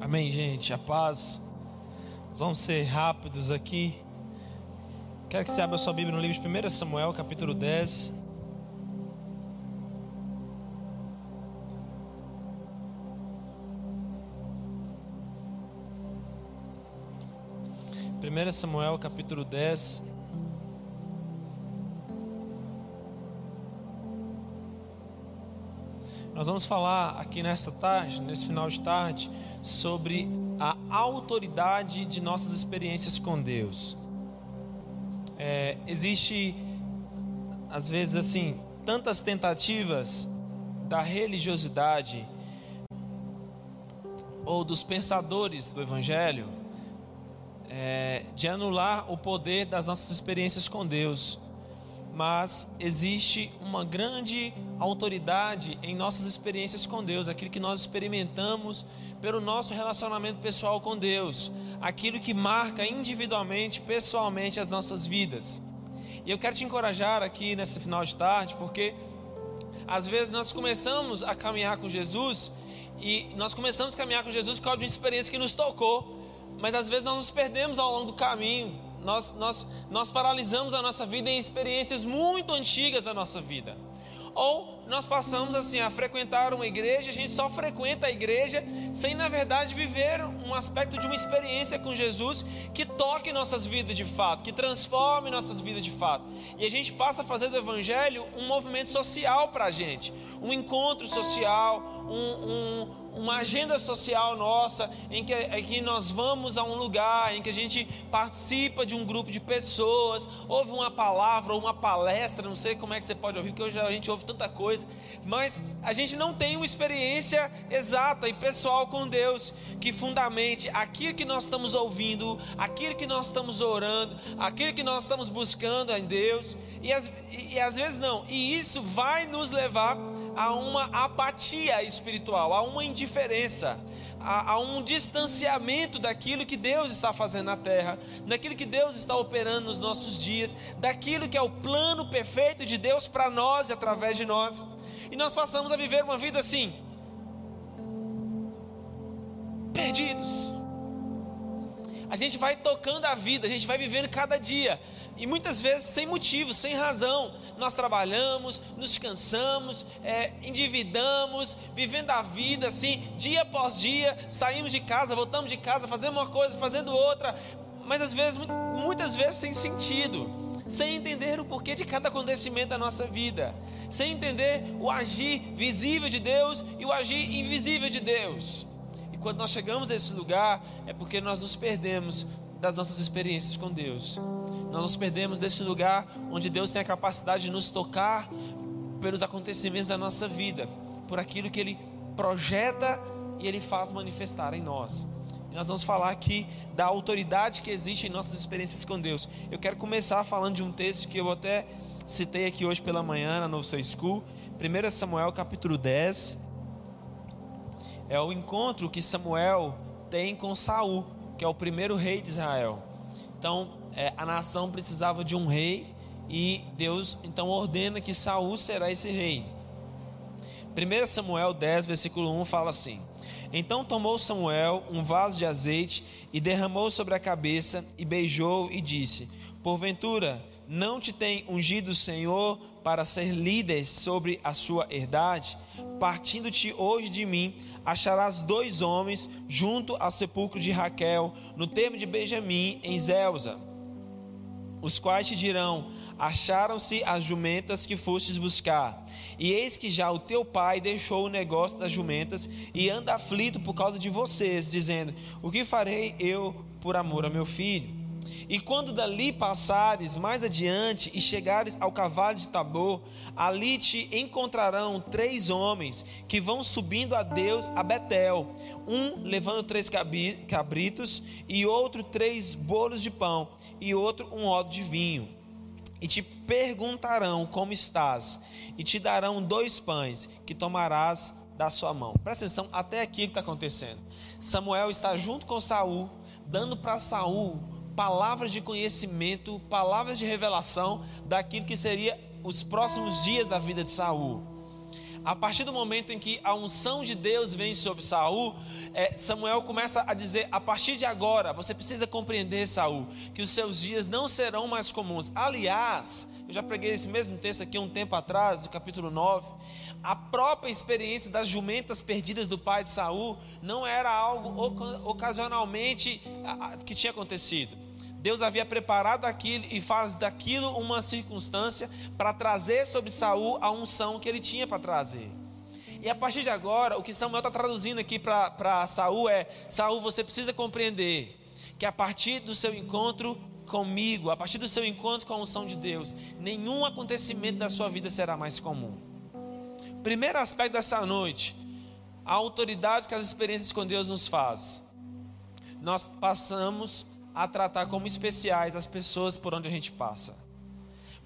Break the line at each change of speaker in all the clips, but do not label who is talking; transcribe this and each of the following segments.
Amém, gente. A paz. Vamos ser rápidos aqui. Quero que você abra sua Bíblia no livro de 1 Samuel, capítulo 10. Primeira Samuel, capítulo 10. Nós vamos falar aqui nesta tarde, nesse final de tarde, sobre a autoridade de nossas experiências com Deus. É, existe, às vezes, assim, tantas tentativas da religiosidade ou dos pensadores do Evangelho é, de anular o poder das nossas experiências com Deus mas existe uma grande autoridade em nossas experiências com Deus, aquilo que nós experimentamos pelo nosso relacionamento pessoal com Deus, aquilo que marca individualmente, pessoalmente as nossas vidas. E eu quero te encorajar aqui nesse final de tarde, porque às vezes nós começamos a caminhar com Jesus e nós começamos a caminhar com Jesus por causa de uma experiência que nos tocou, mas às vezes nós nos perdemos ao longo do caminho nós, nós, nós paralisamos a nossa vida em experiências muito antigas da nossa vida. Ou nós passamos assim a frequentar uma igreja, a gente só frequenta a igreja sem na verdade viver um aspecto de uma experiência com Jesus que toque nossas vidas de fato, que transforme nossas vidas de fato. E a gente passa a fazer do evangelho um movimento social para a gente, um encontro social, um, um uma agenda social nossa, em que, em que nós vamos a um lugar, em que a gente participa de um grupo de pessoas, ouve uma palavra ou uma palestra, não sei como é que você pode ouvir, porque hoje a gente ouve tanta coisa, mas a gente não tem uma experiência exata e pessoal com Deus, que fundamente aquilo que nós estamos ouvindo, aquilo que nós estamos orando, aquilo que nós estamos buscando em Deus, e, e, e às vezes não, e isso vai nos levar a uma apatia espiritual, a uma indiferença, a, a, um distanciamento daquilo que Deus está fazendo na terra, daquilo que Deus está operando nos nossos dias, daquilo que é o plano perfeito de Deus para nós e através de nós. E nós passamos a viver uma vida assim, perdidos. A gente vai tocando a vida, a gente vai vivendo cada dia, e muitas vezes sem motivo, sem razão. Nós trabalhamos, nos cansamos, é, endividamos, vivendo a vida assim, dia após dia, saímos de casa, voltamos de casa, fazendo uma coisa, fazendo outra, mas às vezes, muitas vezes sem sentido, sem entender o porquê de cada acontecimento da nossa vida, sem entender o agir visível de Deus e o agir invisível de Deus quando nós chegamos a esse lugar, é porque nós nos perdemos das nossas experiências com Deus. Nós nos perdemos desse lugar onde Deus tem a capacidade de nos tocar pelos acontecimentos da nossa vida, por aquilo que Ele projeta e Ele faz manifestar em nós. E nós vamos falar aqui da autoridade que existe em nossas experiências com Deus. Eu quero começar falando de um texto que eu até citei aqui hoje pela manhã na Novo School, 1 Samuel capítulo 10, é o encontro que Samuel tem com Saul, que é o primeiro rei de Israel. Então, é, a nação precisava de um rei e Deus então ordena que Saul será esse rei. 1 Samuel 10, versículo 1 fala assim: Então tomou Samuel um vaso de azeite e derramou sobre a cabeça e beijou e disse: Porventura, não te tem ungido o Senhor para ser líder sobre a sua herdade? Partindo-te hoje de mim, acharás dois homens junto ao sepulcro de Raquel, no termo de Benjamim, em Zelza, os quais te dirão: Acharam-se as jumentas que fostes buscar. E eis que já o teu pai deixou o negócio das jumentas e anda aflito por causa de vocês, dizendo: O que farei eu por amor a meu filho? E quando dali passares mais adiante e chegares ao cavalo de Tabor, ali te encontrarão três homens que vão subindo a Deus a Betel, um levando três cabritos, e outro três bolos de pão, e outro um odre de vinho. E te perguntarão como estás, e te darão dois pães que tomarás da sua mão. Presta atenção até aqui que está acontecendo. Samuel está junto com Saul, dando para Saul palavras de conhecimento, palavras de revelação daquilo que seria os próximos dias da vida de Saul. A partir do momento em que a unção de Deus vem sobre Saul, é, Samuel começa a dizer: a partir de agora, você precisa compreender, Saul, que os seus dias não serão mais comuns. Aliás, eu já preguei esse mesmo texto aqui um tempo atrás, do capítulo 9. A própria experiência das jumentas perdidas do pai de Saul não era algo ocasionalmente que tinha acontecido. Deus havia preparado aquilo e faz daquilo uma circunstância para trazer sobre Saul a unção que ele tinha para trazer. E a partir de agora, o que Samuel está traduzindo aqui para Saul é: Saul, você precisa compreender que a partir do seu encontro comigo, a partir do seu encontro com a unção de Deus, nenhum acontecimento da sua vida será mais comum. Primeiro aspecto dessa noite, a autoridade que as experiências com Deus nos faz. Nós passamos a tratar como especiais as pessoas por onde a gente passa.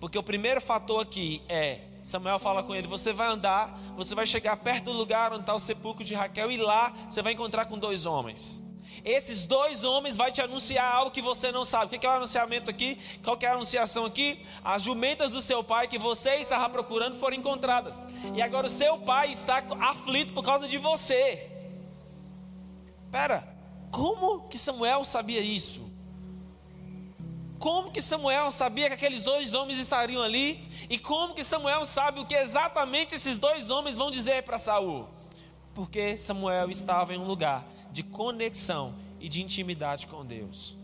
Porque o primeiro fator aqui é: Samuel fala com ele, você vai andar, você vai chegar perto do lugar onde está o sepulcro de Raquel, e lá você vai encontrar com dois homens. Esses dois homens vão te anunciar algo que você não sabe. O que é o anunciamento aqui? Qual é a anunciação aqui? As jumentas do seu pai que você estava procurando foram encontradas. E agora o seu pai está aflito por causa de você. Pera, como que Samuel sabia isso? Como que Samuel sabia que aqueles dois homens estariam ali? E como que Samuel sabe o que exatamente esses dois homens vão dizer para Saul? Porque Samuel estava em um lugar de conexão e de intimidade com Deus.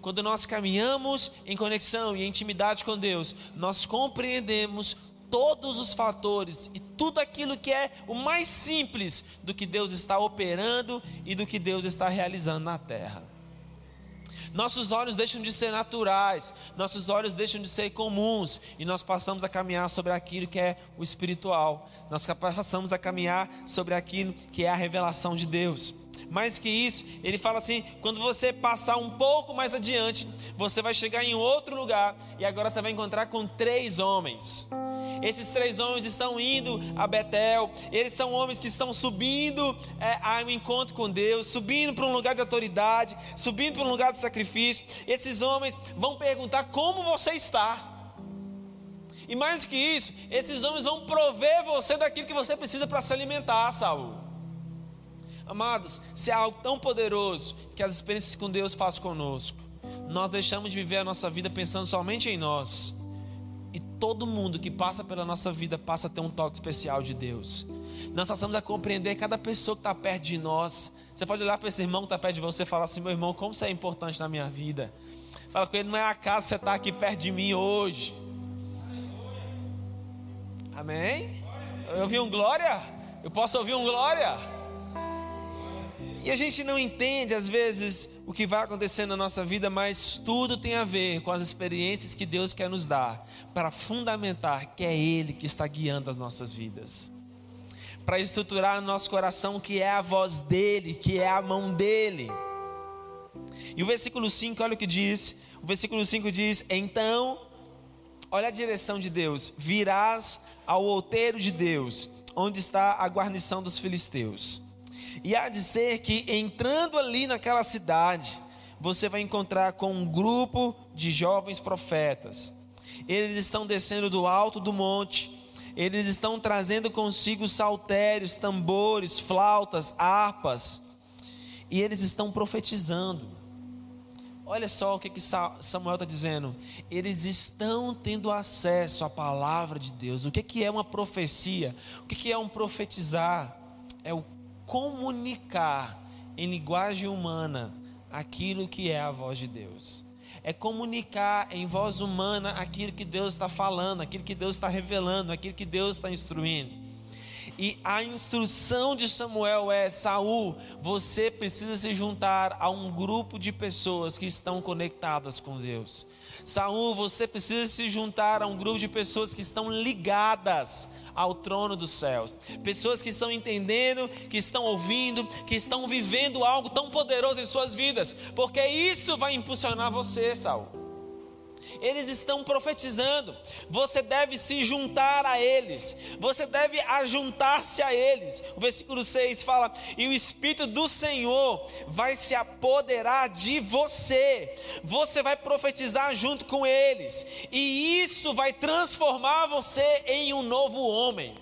Quando nós caminhamos em conexão e intimidade com Deus, nós compreendemos todos os fatores e tudo aquilo que é o mais simples do que Deus está operando e do que Deus está realizando na terra. Nossos olhos deixam de ser naturais, nossos olhos deixam de ser comuns e nós passamos a caminhar sobre aquilo que é o espiritual. Nós passamos a caminhar sobre aquilo que é a revelação de Deus. Mais que isso, ele fala assim: quando você passar um pouco mais adiante, você vai chegar em outro lugar e agora você vai encontrar com três homens. Esses três homens estão indo a Betel. Eles são homens que estão subindo é, ao encontro com Deus, subindo para um lugar de autoridade, subindo para um lugar de sacrifício. Esses homens vão perguntar como você está. E mais que isso, esses homens vão prover você daquilo que você precisa para se alimentar, Saul. Amados, se há algo tão poderoso que as experiências com Deus faz conosco, nós deixamos de viver a nossa vida pensando somente em nós e todo mundo que passa pela nossa vida passa a ter um toque especial de Deus. Nós passamos a compreender cada pessoa que está perto de nós. Você pode olhar para esse irmão que está perto de você e falar assim: meu irmão, como você é importante na minha vida. Fala com ele, não é acaso você está aqui perto de mim hoje. Amém? Eu ouvi um glória? Eu posso ouvir um glória? E a gente não entende, às vezes, o que vai acontecer na nossa vida, mas tudo tem a ver com as experiências que Deus quer nos dar para fundamentar que é Ele que está guiando as nossas vidas. Para estruturar no nosso coração que é a voz dEle, que é a mão dEle. E o versículo 5, olha o que diz. O versículo 5 diz: Então, olha a direção de Deus: virás ao outeiro de Deus, onde está a guarnição dos filisteus e há de ser que entrando ali naquela cidade, você vai encontrar com um grupo de jovens profetas. Eles estão descendo do alto do monte, eles estão trazendo consigo saltérios, tambores, flautas, harpas, e eles estão profetizando. Olha só o que, que Samuel está dizendo. Eles estão tendo acesso à palavra de Deus. O que, que é uma profecia? O que, que é um profetizar? É o comunicar em linguagem humana aquilo que é a voz de Deus. É comunicar em voz humana aquilo que Deus está falando, aquilo que Deus está revelando, aquilo que Deus está instruindo. E a instrução de Samuel é: Saul, você precisa se juntar a um grupo de pessoas que estão conectadas com Deus. Saul, você precisa se juntar a um grupo de pessoas que estão ligadas ao trono dos céus. Pessoas que estão entendendo, que estão ouvindo, que estão vivendo algo tão poderoso em suas vidas, porque isso vai impulsionar você, Saul eles estão profetizando. Você deve se juntar a eles, você deve ajuntar-se a eles. O versículo 6 fala: E o Espírito do Senhor vai se apoderar de você, você vai profetizar junto com eles, e isso vai transformar você em um novo homem.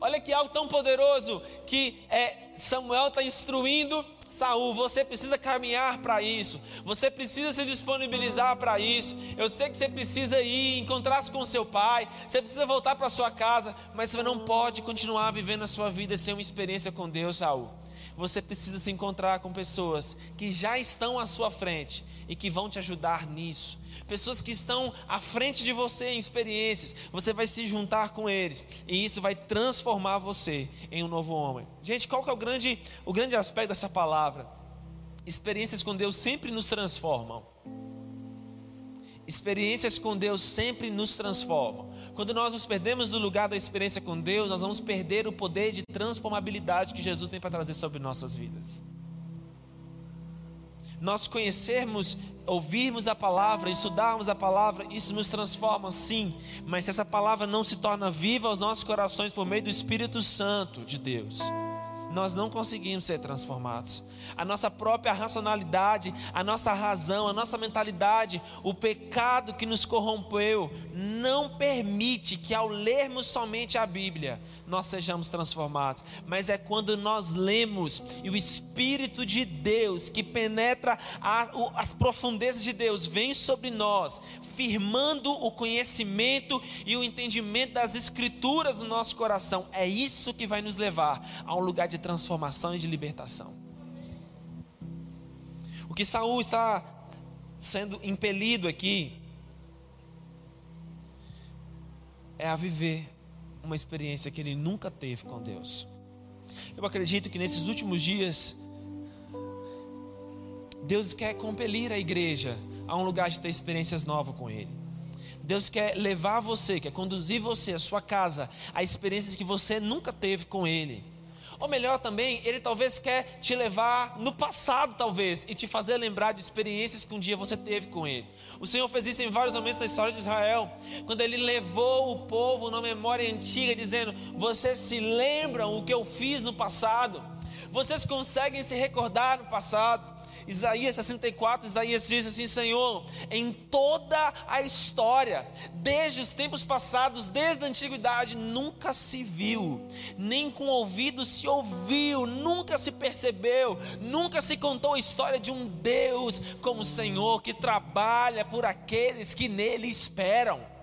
Olha que algo tão poderoso que é, Samuel está instruindo Saul, você precisa caminhar para isso. Você precisa se disponibilizar para isso. Eu sei que você precisa ir encontrar-se com seu pai. Você precisa voltar para sua casa, mas você não pode continuar vivendo a sua vida sem uma experiência com Deus, Saul. Você precisa se encontrar com pessoas que já estão à sua frente e que vão te ajudar nisso pessoas que estão à frente de você em experiências, você vai se juntar com eles e isso vai transformar você em um novo homem. Gente, qual que é o grande, o grande aspecto dessa palavra? Experiências com Deus sempre nos transformam. Experiências com Deus sempre nos transformam. Quando nós nos perdemos do lugar da experiência com Deus, nós vamos perder o poder de transformabilidade que Jesus tem para trazer sobre nossas vidas nós conhecermos, ouvirmos a palavra, estudarmos a palavra, isso nos transforma sim, mas se essa palavra não se torna viva aos nossos corações por meio do Espírito Santo de Deus, nós não conseguimos ser transformados. A nossa própria racionalidade, a nossa razão, a nossa mentalidade, o pecado que nos corrompeu, não permite que ao lermos somente a Bíblia, nós sejamos transformados. Mas é quando nós lemos e o Espírito de Deus, que penetra a, o, as profundezas de Deus, vem sobre nós, firmando o conhecimento e o entendimento das Escrituras no nosso coração. É isso que vai nos levar a um lugar de transformação e de libertação. O que Saul está sendo impelido aqui é a viver uma experiência que ele nunca teve com Deus. Eu acredito que nesses últimos dias Deus quer compelir a igreja a um lugar de ter experiências novas com Ele. Deus quer levar você, quer conduzir você, a sua casa, a experiências que você nunca teve com Ele. Ou melhor também, ele talvez quer te levar no passado, talvez, e te fazer lembrar de experiências que um dia você teve com ele. O Senhor fez isso em vários momentos na história de Israel, quando ele levou o povo na memória antiga, dizendo: Vocês se lembram o que eu fiz no passado? Vocês conseguem se recordar no passado? Isaías 64, Isaías diz assim: Senhor, em toda a história, desde os tempos passados, desde a antiguidade, nunca se viu, nem com ouvido se ouviu, nunca se percebeu, nunca se contou a história de um Deus como o Senhor que trabalha por aqueles que nele esperam.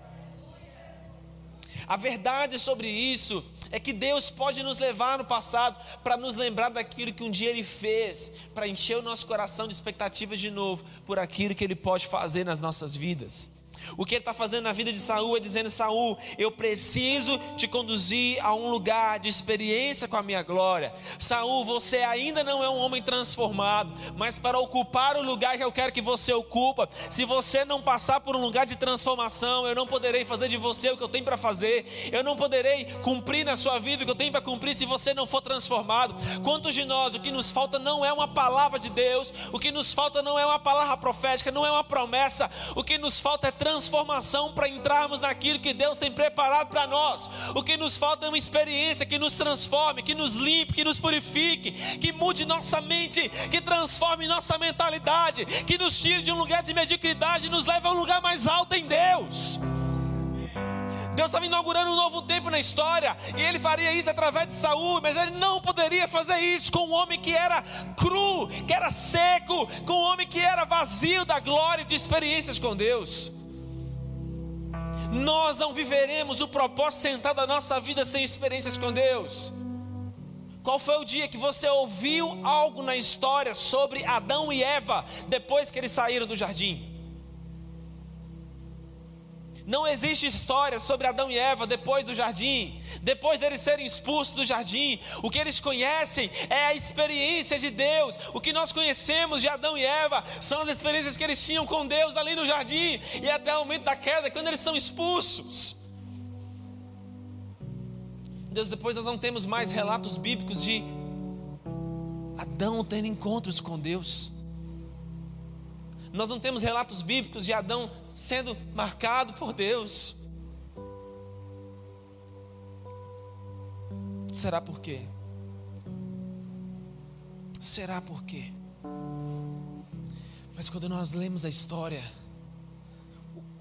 A verdade sobre isso é que Deus pode nos levar no passado para nos lembrar daquilo que um dia Ele fez, para encher o nosso coração de expectativas de novo por aquilo que Ele pode fazer nas nossas vidas. O que ele está fazendo na vida de Saul é dizendo: Saul, eu preciso te conduzir a um lugar de experiência com a minha glória. Saul, você ainda não é um homem transformado, mas para ocupar o lugar que eu quero que você ocupa, se você não passar por um lugar de transformação, eu não poderei fazer de você o que eu tenho para fazer. Eu não poderei cumprir na sua vida o que eu tenho para cumprir se você não for transformado. Quantos de nós o que nos falta não é uma palavra de Deus, o que nos falta não é uma palavra profética, não é uma promessa, o que nos falta é transformação para entrarmos naquilo que Deus tem preparado para nós. O que nos falta é uma experiência que nos transforme, que nos limpe, que nos purifique, que mude nossa mente, que transforme nossa mentalidade, que nos tire de um lugar de mediocridade e nos leve a um lugar mais alto em Deus. Deus estava inaugurando um novo tempo na história, e ele faria isso através de Saul, mas ele não poderia fazer isso com um homem que era cru, que era seco, com um homem que era vazio da glória e de experiências com Deus. Nós não viveremos o propósito sentado da nossa vida sem experiências com Deus. Qual foi o dia que você ouviu algo na história sobre Adão e Eva depois que eles saíram do jardim? Não existe história sobre Adão e Eva depois do jardim, depois deles serem expulsos do jardim. O que eles conhecem é a experiência de Deus. O que nós conhecemos de Adão e Eva são as experiências que eles tinham com Deus ali no jardim e até o momento da queda, quando eles são expulsos. Deus, depois nós não temos mais relatos bíblicos de Adão tendo encontros com Deus. Nós não temos relatos bíblicos de Adão sendo marcado por Deus. Será por quê? Será por quê? Mas quando nós lemos a história,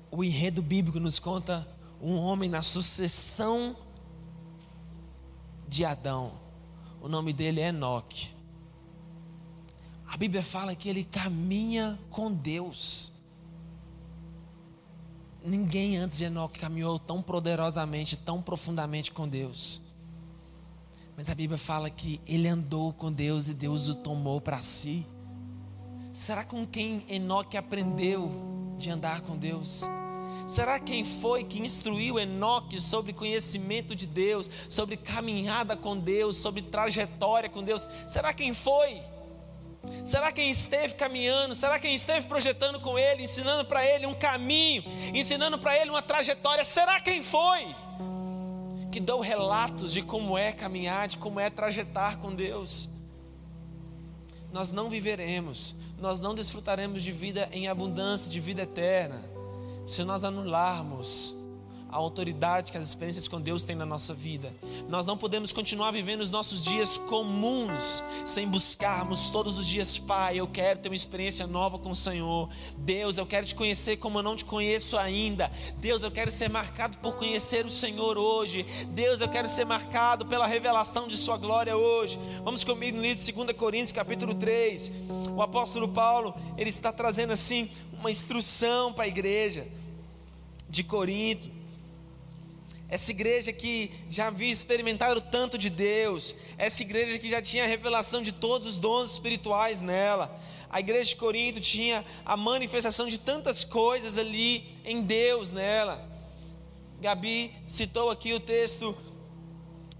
o enredo bíblico nos conta um homem na sucessão de Adão. O nome dele é Enoque. A Bíblia fala que ele caminha com Deus. Ninguém antes de Enoque caminhou tão poderosamente, tão profundamente com Deus. Mas a Bíblia fala que ele andou com Deus e Deus o tomou para si. Será com quem Enoque aprendeu de andar com Deus? Será quem foi que instruiu Enoque sobre conhecimento de Deus, sobre caminhada com Deus, sobre trajetória com Deus? Será quem foi? Será quem esteve caminhando? Será quem esteve projetando com ele, ensinando para ele um caminho, ensinando para ele uma trajetória? Será quem foi? Que deu relatos de como é caminhar, de como é trajetar com Deus. Nós não viveremos, nós não desfrutaremos de vida em abundância, de vida eterna, se nós anularmos a autoridade que as experiências com Deus têm na nossa vida. Nós não podemos continuar vivendo os nossos dias comuns sem buscarmos todos os dias, Pai, eu quero ter uma experiência nova com o Senhor. Deus, eu quero te conhecer como eu não te conheço ainda. Deus, eu quero ser marcado por conhecer o Senhor hoje. Deus, eu quero ser marcado pela revelação de Sua glória hoje. Vamos comigo no livro de 2 Coríntios, capítulo 3. O apóstolo Paulo, ele está trazendo assim uma instrução para a igreja de Corinto. Essa igreja que já havia experimentado tanto de Deus, essa igreja que já tinha a revelação de todos os dons espirituais nela. A igreja de Corinto tinha a manifestação de tantas coisas ali em Deus nela. Gabi citou aqui o texto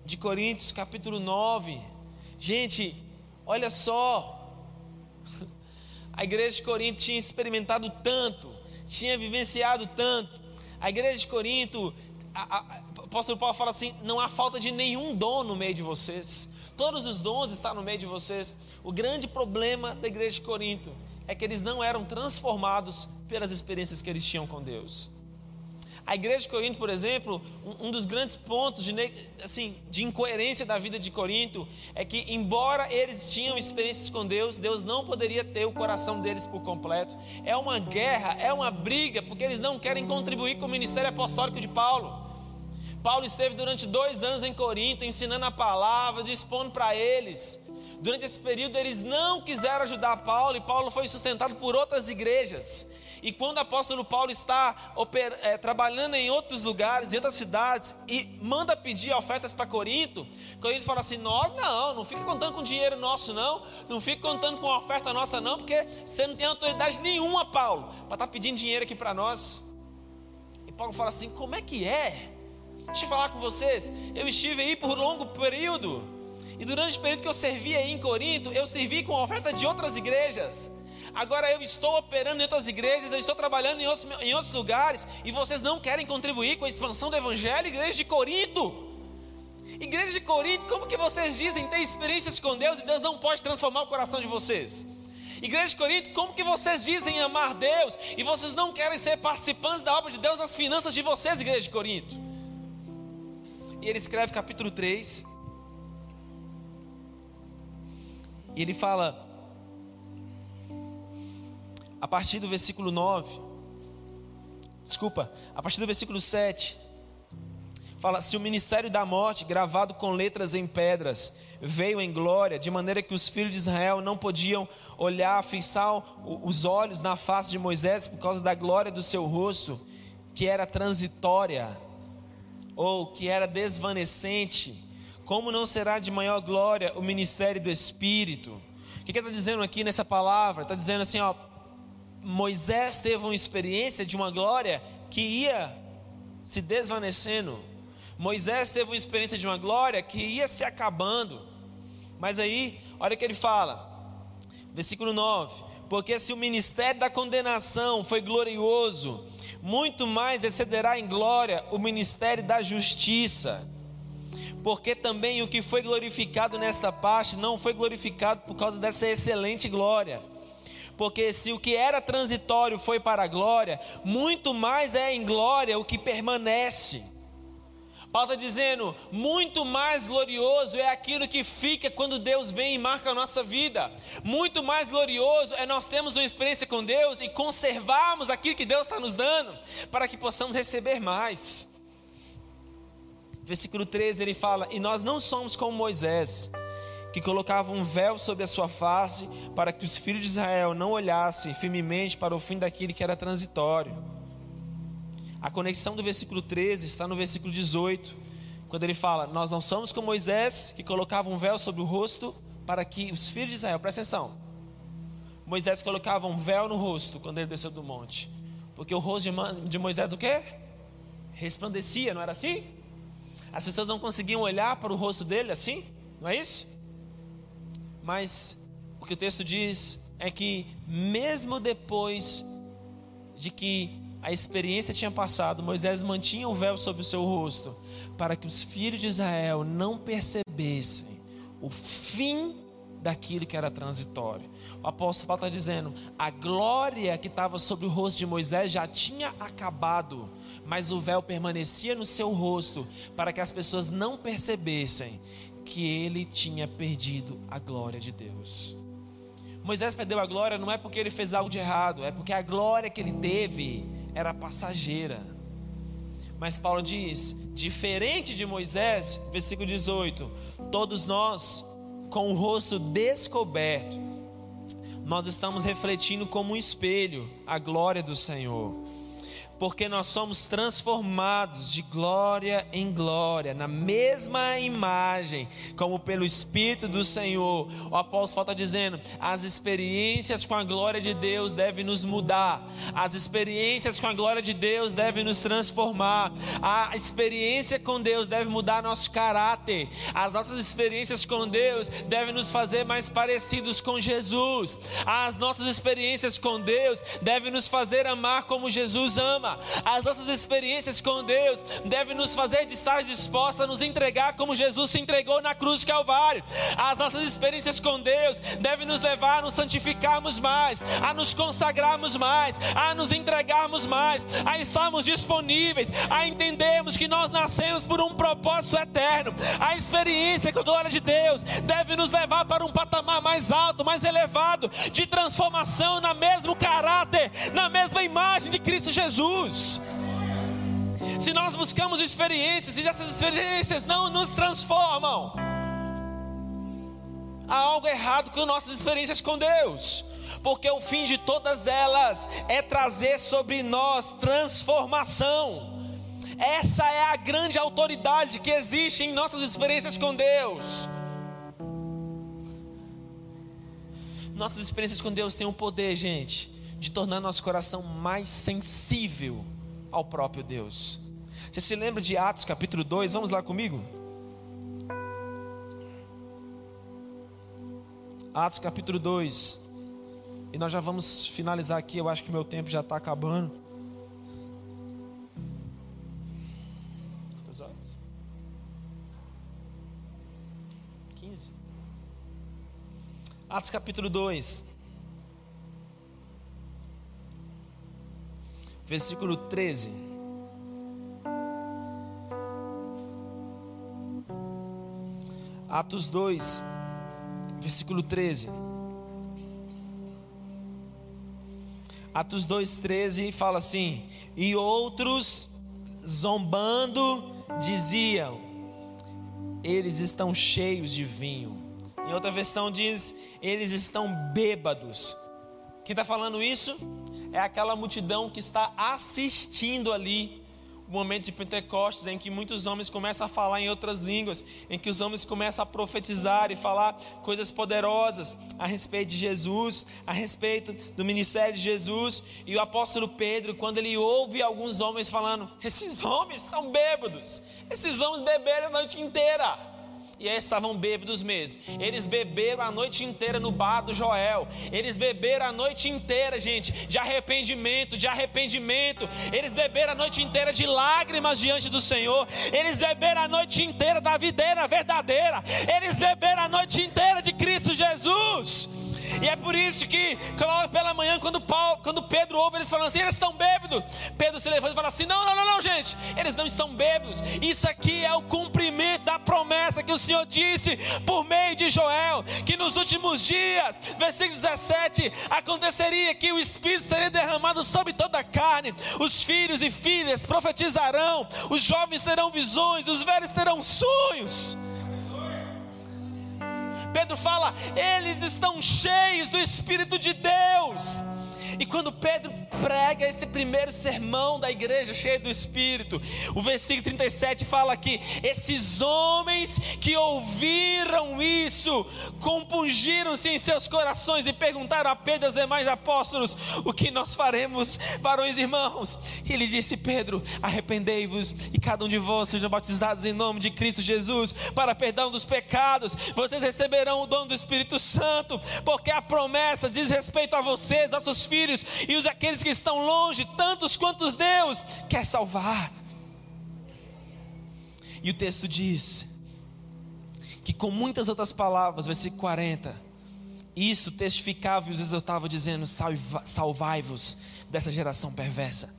de Coríntios, capítulo 9. Gente, olha só. A igreja de Corinto tinha experimentado tanto, tinha vivenciado tanto. A igreja de Corinto o apóstolo Paulo fala assim: não há falta de nenhum dom no meio de vocês. Todos os dons estão no meio de vocês. O grande problema da igreja de Corinto é que eles não eram transformados pelas experiências que eles tinham com Deus. A igreja de Corinto, por exemplo, um, um dos grandes pontos de, assim, de incoerência da vida de Corinto é que, embora eles tinham experiências com Deus, Deus não poderia ter o coração deles por completo. É uma guerra, é uma briga, porque eles não querem contribuir com o ministério apostólico de Paulo. Paulo esteve durante dois anos em Corinto, ensinando a palavra, dispondo para eles. Durante esse período, eles não quiseram ajudar Paulo, e Paulo foi sustentado por outras igrejas. E quando o apóstolo Paulo está é, trabalhando em outros lugares, em outras cidades, e manda pedir ofertas para Corinto, Corinto fala assim: Nós não, não fica contando com dinheiro nosso, não, não fica contando com oferta nossa, não, porque você não tem autoridade nenhuma, Paulo, para estar tá pedindo dinheiro aqui para nós. E Paulo fala assim: Como é que é? Deixa eu falar com vocês. Eu estive aí por um longo período. E durante o período que eu servi aí em Corinto, eu servi com a oferta de outras igrejas. Agora eu estou operando em outras igrejas, eu estou trabalhando em outros, em outros lugares, e vocês não querem contribuir com a expansão do Evangelho, igreja de Corinto. Igreja de Corinto, como que vocês dizem ter experiências com Deus e Deus não pode transformar o coração de vocês? Igreja de Corinto, como que vocês dizem amar Deus e vocês não querem ser participantes da obra de Deus nas finanças de vocês, igreja de Corinto? E ele escreve capítulo 3. E ele fala, a partir do versículo 9, desculpa, a partir do versículo 7, fala: Se o ministério da morte, gravado com letras em pedras, veio em glória, de maneira que os filhos de Israel não podiam olhar, fixar os olhos na face de Moisés por causa da glória do seu rosto, que era transitória ou que era desvanecente, como não será de maior glória o ministério do Espírito? O que está dizendo aqui nessa palavra? Está dizendo assim, ó, Moisés teve uma experiência de uma glória que ia se desvanecendo. Moisés teve uma experiência de uma glória que ia se acabando. Mas aí, olha o que ele fala, versículo 9: Porque se o ministério da condenação foi glorioso, muito mais excederá em glória o ministério da justiça. Porque também o que foi glorificado nesta parte não foi glorificado por causa dessa excelente glória. Porque se o que era transitório foi para a glória, muito mais é em glória o que permanece. Paulo está dizendo: muito mais glorioso é aquilo que fica quando Deus vem e marca a nossa vida. Muito mais glorioso é nós termos uma experiência com Deus e conservarmos aquilo que Deus está nos dando, para que possamos receber mais. Versículo 13 ele fala: E nós não somos como Moisés, que colocava um véu sobre a sua face, para que os filhos de Israel não olhassem firmemente para o fim daquilo que era transitório. A conexão do versículo 13 está no versículo 18, quando ele fala: Nós não somos como Moisés, que colocava um véu sobre o rosto, para que os filhos de Israel, presta atenção, Moisés colocava um véu no rosto quando ele desceu do monte, porque o rosto de Moisés o quê? Resplandecia, não era assim? As pessoas não conseguiam olhar para o rosto dele assim, não é isso? Mas o que o texto diz é que, mesmo depois de que a experiência tinha passado, Moisés mantinha o véu sobre o seu rosto, para que os filhos de Israel não percebessem o fim daquilo que era transitório. O apóstolo Paulo está dizendo: a glória que estava sobre o rosto de Moisés já tinha acabado, mas o véu permanecia no seu rosto, para que as pessoas não percebessem que ele tinha perdido a glória de Deus. Moisés perdeu a glória não é porque ele fez algo de errado, é porque a glória que ele teve era passageira. Mas Paulo diz: diferente de Moisés, versículo 18: todos nós, com o rosto descoberto, nós estamos refletindo como um espelho a glória do Senhor porque nós somos transformados de glória em glória, na mesma imagem, como pelo Espírito do Senhor. O apóstolo está dizendo: as experiências com a glória de Deus devem nos mudar, as experiências com a glória de Deus devem nos transformar, a experiência com Deus deve mudar nosso caráter, as nossas experiências com Deus devem nos fazer mais parecidos com Jesus, as nossas experiências com Deus devem nos fazer amar como Jesus ama as nossas experiências com Deus devem nos fazer de estar dispostos a nos entregar como Jesus se entregou na cruz de Calvário. As nossas experiências com Deus devem nos levar a nos santificarmos mais, a nos consagrarmos mais, a nos entregarmos mais, a estarmos disponíveis, a entendermos que nós nascemos por um propósito eterno. A experiência com a glória de Deus deve nos levar para um patamar mais alto, mais elevado, de transformação na mesmo caráter, na mesma imagem de Cristo Jesus. Jesus. Se nós buscamos experiências e essas experiências não nos transformam, há algo errado com nossas experiências com Deus, porque o fim de todas elas é trazer sobre nós transformação. Essa é a grande autoridade que existe em nossas experiências com Deus. Nossas experiências com Deus têm um poder, gente, de tornar nosso coração mais sensível ao próprio Deus. Você se lembra de Atos capítulo 2? Vamos lá comigo? Atos capítulo 2. E nós já vamos finalizar aqui, eu acho que meu tempo já está acabando. Quantas horas? 15. Atos capítulo 2. Versículo 13. Atos 2, versículo 13. Atos 2, 13 fala assim: E outros, zombando, diziam: Eles estão cheios de vinho. Em outra versão diz: Eles estão bêbados. Quem está falando isso? É aquela multidão que está assistindo ali o momento de Pentecostes, em que muitos homens começam a falar em outras línguas, em que os homens começam a profetizar e falar coisas poderosas a respeito de Jesus, a respeito do ministério de Jesus. E o apóstolo Pedro, quando ele ouve alguns homens falando: esses homens estão bêbados, esses homens beberam a noite inteira e eles estavam bêbados mesmo. Eles beberam a noite inteira no bar do Joel. Eles beberam a noite inteira, gente, de arrependimento, de arrependimento. Eles beberam a noite inteira de lágrimas diante do Senhor. Eles beberam a noite inteira da videira verdadeira. Eles beberam a noite inteira de Cristo Jesus. E é por isso que, pela manhã, quando, Paulo, quando Pedro ouve eles falando assim, eles estão bêbados. Pedro se levanta e fala assim: não, não, não, não, gente, eles não estão bêbados. Isso aqui é o cumprimento da promessa que o Senhor disse por meio de Joel, que nos últimos dias, versículo 17, aconteceria que o Espírito seria derramado sobre toda a carne, os filhos e filhas profetizarão, os jovens terão visões, os velhos terão sonhos. Pedro fala: eles estão cheios do Espírito de Deus. E quando Pedro prega esse primeiro sermão da igreja cheio do Espírito, o versículo 37 fala que esses homens que ouviram isso, compungiram-se em seus corações e perguntaram a Pedro e aos demais apóstolos: O que nós faremos, varões e irmãos? E ele disse: Pedro, arrependei-vos e cada um de vós sejam batizados em nome de Cristo Jesus para perdão dos pecados. Vocês receberão o dom do Espírito Santo, porque a promessa diz respeito a vocês, nossos filhos filhos e os aqueles que estão longe, tantos quantos Deus quer salvar. E o texto diz que com muitas outras palavras, versículo 40, isso testificava e os exortava, dizendo: Salvai-vos dessa geração perversa.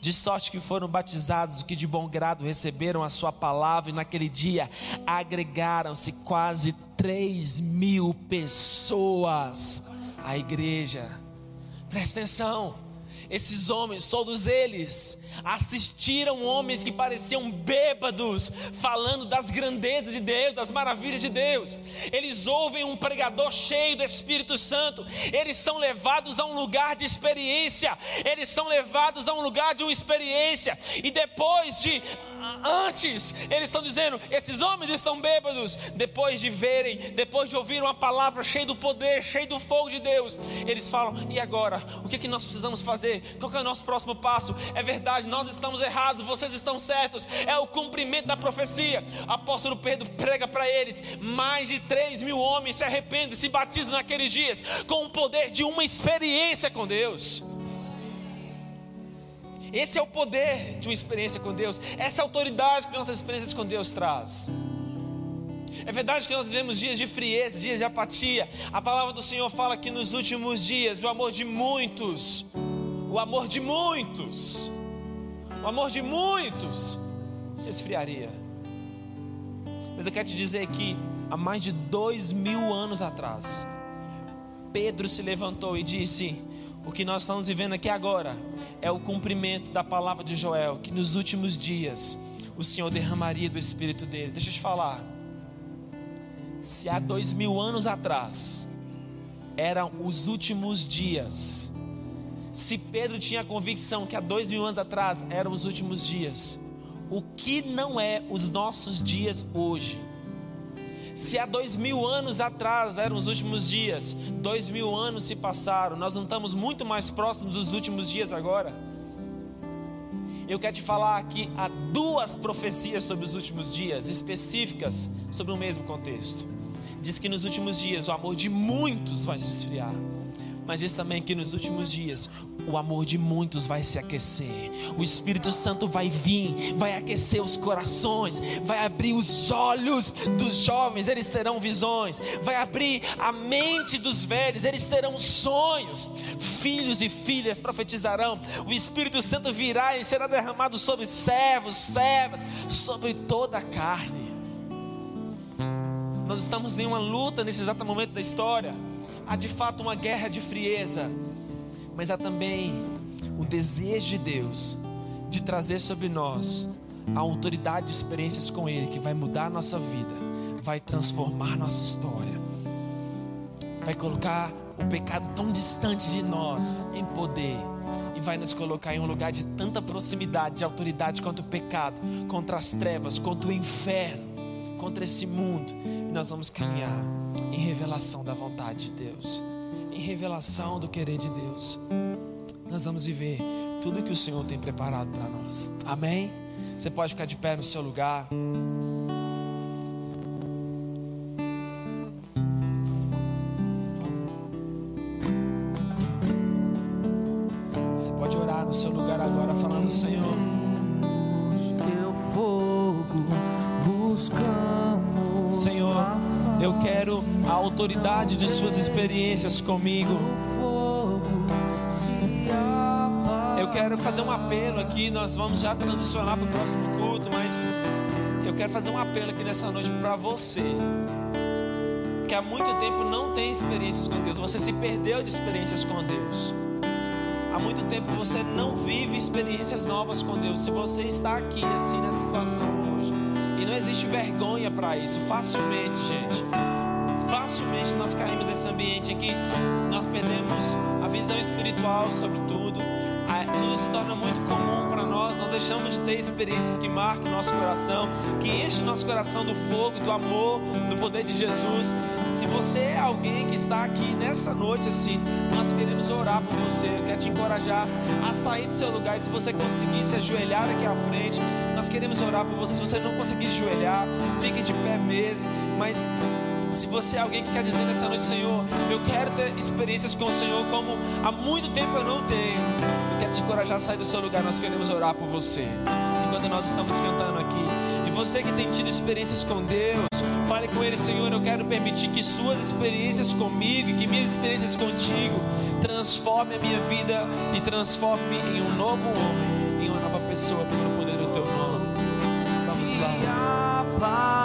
De sorte que foram batizados os que de bom grado receberam a sua palavra, e naquele dia agregaram-se quase 3 mil pessoas à igreja. Presta atenção. Esses homens, todos eles, assistiram homens que pareciam bêbados, falando das grandezas de Deus, das maravilhas de Deus. Eles ouvem um pregador cheio do Espírito Santo, eles são levados a um lugar de experiência, eles são levados a um lugar de uma experiência, e depois de antes, eles estão dizendo: esses homens estão bêbados. Depois de verem, depois de ouvir uma palavra cheia do poder, cheia do fogo de Deus, eles falam: e agora? O que, é que nós precisamos fazer? Qual é o nosso próximo passo? É verdade, nós estamos errados, vocês estão certos. É o cumprimento da profecia. Apóstolo Pedro prega para eles: mais de 3 mil homens se arrependem, se batizam naqueles dias, com o poder de uma experiência com Deus. Esse é o poder de uma experiência com Deus, essa autoridade que nossas experiências com Deus traz. É verdade que nós vivemos dias de frieza, dias de apatia. A palavra do Senhor fala que nos últimos dias o amor de muitos, o amor de muitos, o amor de muitos se esfriaria. Mas eu quero te dizer que há mais de dois mil anos atrás, Pedro se levantou e disse: o que nós estamos vivendo aqui agora é o cumprimento da palavra de Joel, que nos últimos dias o Senhor derramaria do Espírito dele. Deixa eu te falar. Se há dois mil anos atrás eram os últimos dias, se Pedro tinha a convicção que há dois mil anos atrás eram os últimos dias, o que não é os nossos dias hoje? Se há dois mil anos atrás eram os últimos dias, dois mil anos se passaram, nós não estamos muito mais próximos dos últimos dias agora. Eu quero te falar que há duas profecias sobre os últimos dias, específicas sobre o mesmo contexto. Diz que nos últimos dias o amor de muitos vai se esfriar mas diz também que nos últimos dias o amor de muitos vai se aquecer. O Espírito Santo vai vir, vai aquecer os corações, vai abrir os olhos dos jovens, eles terão visões, vai abrir a mente dos velhos, eles terão sonhos. Filhos e filhas profetizarão. O Espírito Santo virá e será derramado sobre servos, servas, sobre toda a carne. Nós estamos em uma luta nesse exato momento da história há de fato uma guerra de frieza, mas há também o desejo de Deus de trazer sobre nós a autoridade de experiências com Ele que vai mudar a nossa vida, vai transformar nossa história, vai colocar o pecado tão distante de nós em poder e vai nos colocar em um lugar de tanta proximidade, de autoridade contra o pecado, contra as trevas, contra o inferno, contra esse mundo. E nós vamos caminhar em revelação da vontade de Deus, em revelação do querer de Deus. Nós vamos viver tudo que o Senhor tem preparado para nós. Amém? Você pode ficar de pé no seu lugar. Você pode orar no seu lugar agora, falando: Senhor, autoridade de suas experiências comigo. Eu quero fazer um apelo aqui, nós vamos já transicionar para o próximo culto, mas eu quero fazer um apelo aqui nessa noite para você. Que há muito tempo não tem experiências com Deus, você se perdeu de experiências com Deus. Há muito tempo você não vive experiências novas com Deus. Se você está aqui assim nessa situação hoje, e não existe vergonha para isso, facilmente, gente. Facilmente nós caímos nesse ambiente que nós perdemos a visão espiritual sobre tudo. Tudo se torna muito comum para nós. Nós deixamos de ter experiências que marquem nosso coração, que enchem nosso coração do fogo, do amor, do poder de Jesus. Se você é alguém que está aqui nessa noite assim, nós queremos orar por você. Eu quero te encorajar a sair do seu lugar. E se você conseguir se ajoelhar aqui à frente, nós queremos orar por você. Se você não conseguir ajoelhar, fique de pé mesmo. Mas se você é alguém que quer dizer nessa noite, Senhor, eu quero ter experiências com o Senhor como há muito tempo eu não tenho. Eu quero te encorajar a sair do seu lugar, nós queremos orar por você. Enquanto nós estamos cantando aqui. E você que tem tido experiências com Deus, fale com Ele, Senhor, eu quero permitir que suas experiências comigo e que minhas experiências contigo transforme a minha vida e transforme em um novo homem, em uma nova pessoa, pelo poder do Teu nome. Vamos lá.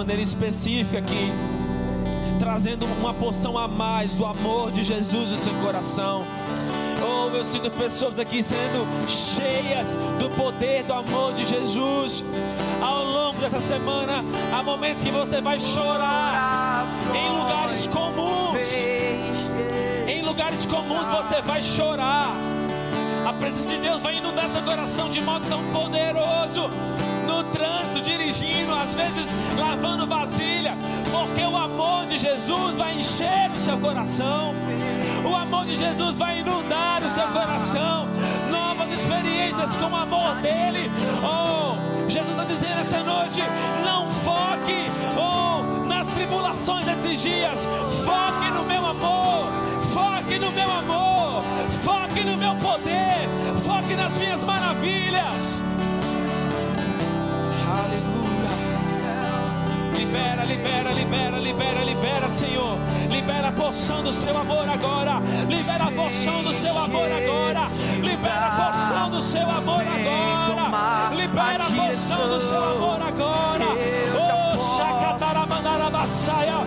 Maneira específica aqui, trazendo uma porção a mais do amor de Jesus no seu coração. Oh, eu sinto pessoas aqui sendo cheias do poder do amor de Jesus. Ao longo dessa semana, há momentos que você vai chorar em lugares comuns. Em lugares comuns você vai chorar. A presença de Deus vai inundar seu coração de modo tão poderoso. No trânsito, dirigindo, às vezes lavando vasilha, porque o amor de Jesus vai encher o seu coração. O amor de Jesus vai inundar o seu coração. Novas experiências com o amor dele. Oh, Jesus está dizendo essa noite: não foque oh, nas tribulações desses dias, foque no meu amor. Foque no meu amor, foque no meu poder, foque nas minhas maravilhas. Libera, libera, Senhor. Libera a porção do seu amor agora. Libera a porção do seu amor agora. Libera a porção do seu amor agora. Libera a porção do seu amor agora. Oh, Shakatarabandarabasaia.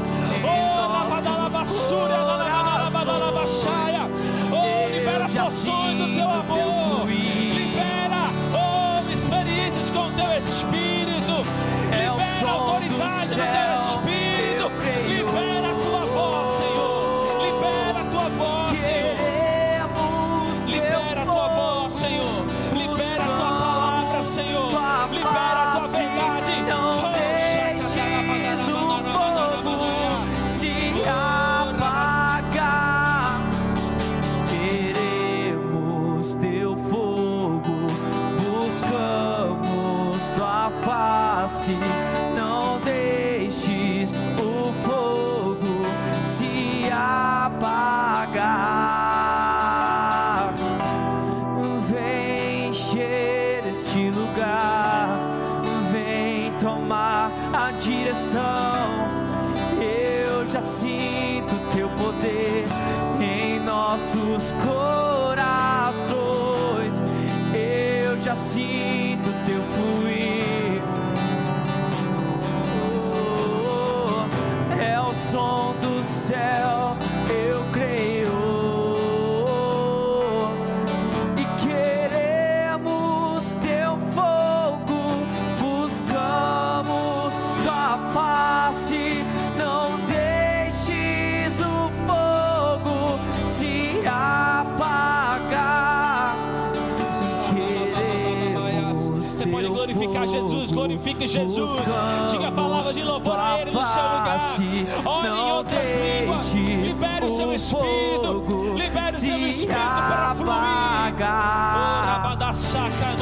Oh, Nabadalabassúria, Nabadalabasaia. Oh, libera porções do teu amor. Libera, oh, experiências com teu Espírito.
É
Libera a autoridade
direção. Eu já sinto teu poder em nossos corações.
Glorifique Jesus. Diga a palavra de louvor a Ele no seu lugar. Ore em outras línguas. Libere o seu espírito. Libere o seu
se
espírito para fluir. rabadasaca,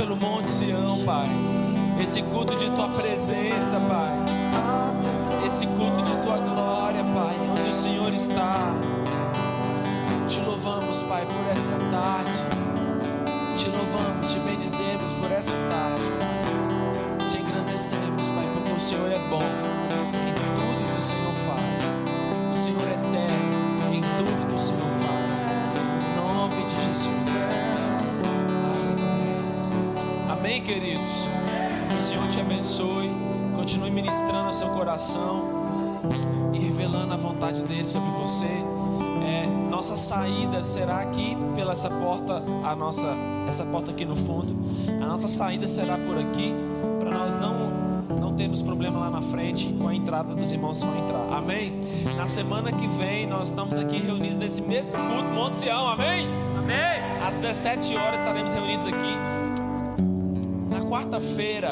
pelo Monte Sião, Pai. Esse culto de tua presença, Pai. Esse culto de tua glória, Pai. Onde o Senhor está. Te louvamos, Pai, por essa tarde. Te louvamos, te bendizemos por essa tarde, Pai. Te engrandecemos, Pai, porque o Senhor é bom queridos? O Senhor te abençoe. Continue ministrando ao seu coração e revelando a vontade dele sobre você. É, nossa saída será aqui pela essa porta, a nossa essa porta aqui no fundo. A nossa saída será por aqui para nós não não termos problema lá na frente com a entrada dos irmãos que vão entrar. Amém. Na semana que vem nós estamos aqui reunidos nesse mesmo culto Monte Sião. Amém.
Amém.
Às 17 horas estaremos reunidos aqui. Quarta-feira,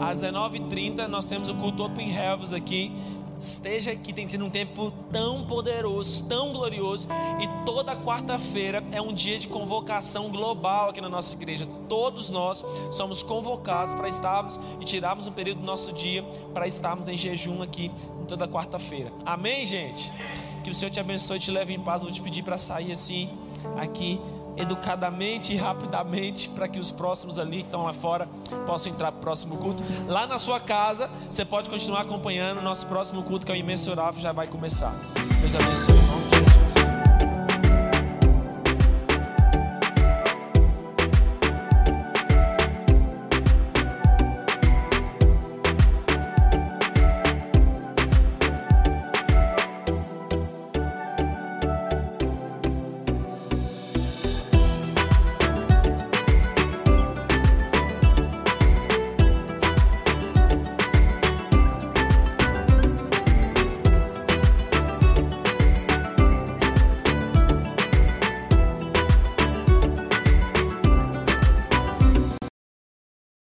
às 19h30, nós temos o culto Open Heavens aqui. Esteja aqui, tem sido um tempo tão poderoso, tão glorioso. E toda quarta-feira é um dia de convocação global aqui na nossa igreja. Todos nós somos convocados para estarmos e tirarmos um período do nosso dia para estarmos em jejum aqui toda quarta-feira. Amém, gente? Que o Senhor te abençoe e te leve em paz. Vou te pedir para sair assim, aqui educadamente e rapidamente para que os próximos ali que estão lá fora possam entrar para o próximo culto. Lá na sua casa, você pode continuar acompanhando o nosso próximo culto, que é o imensurável, já vai começar. Deus abençoe.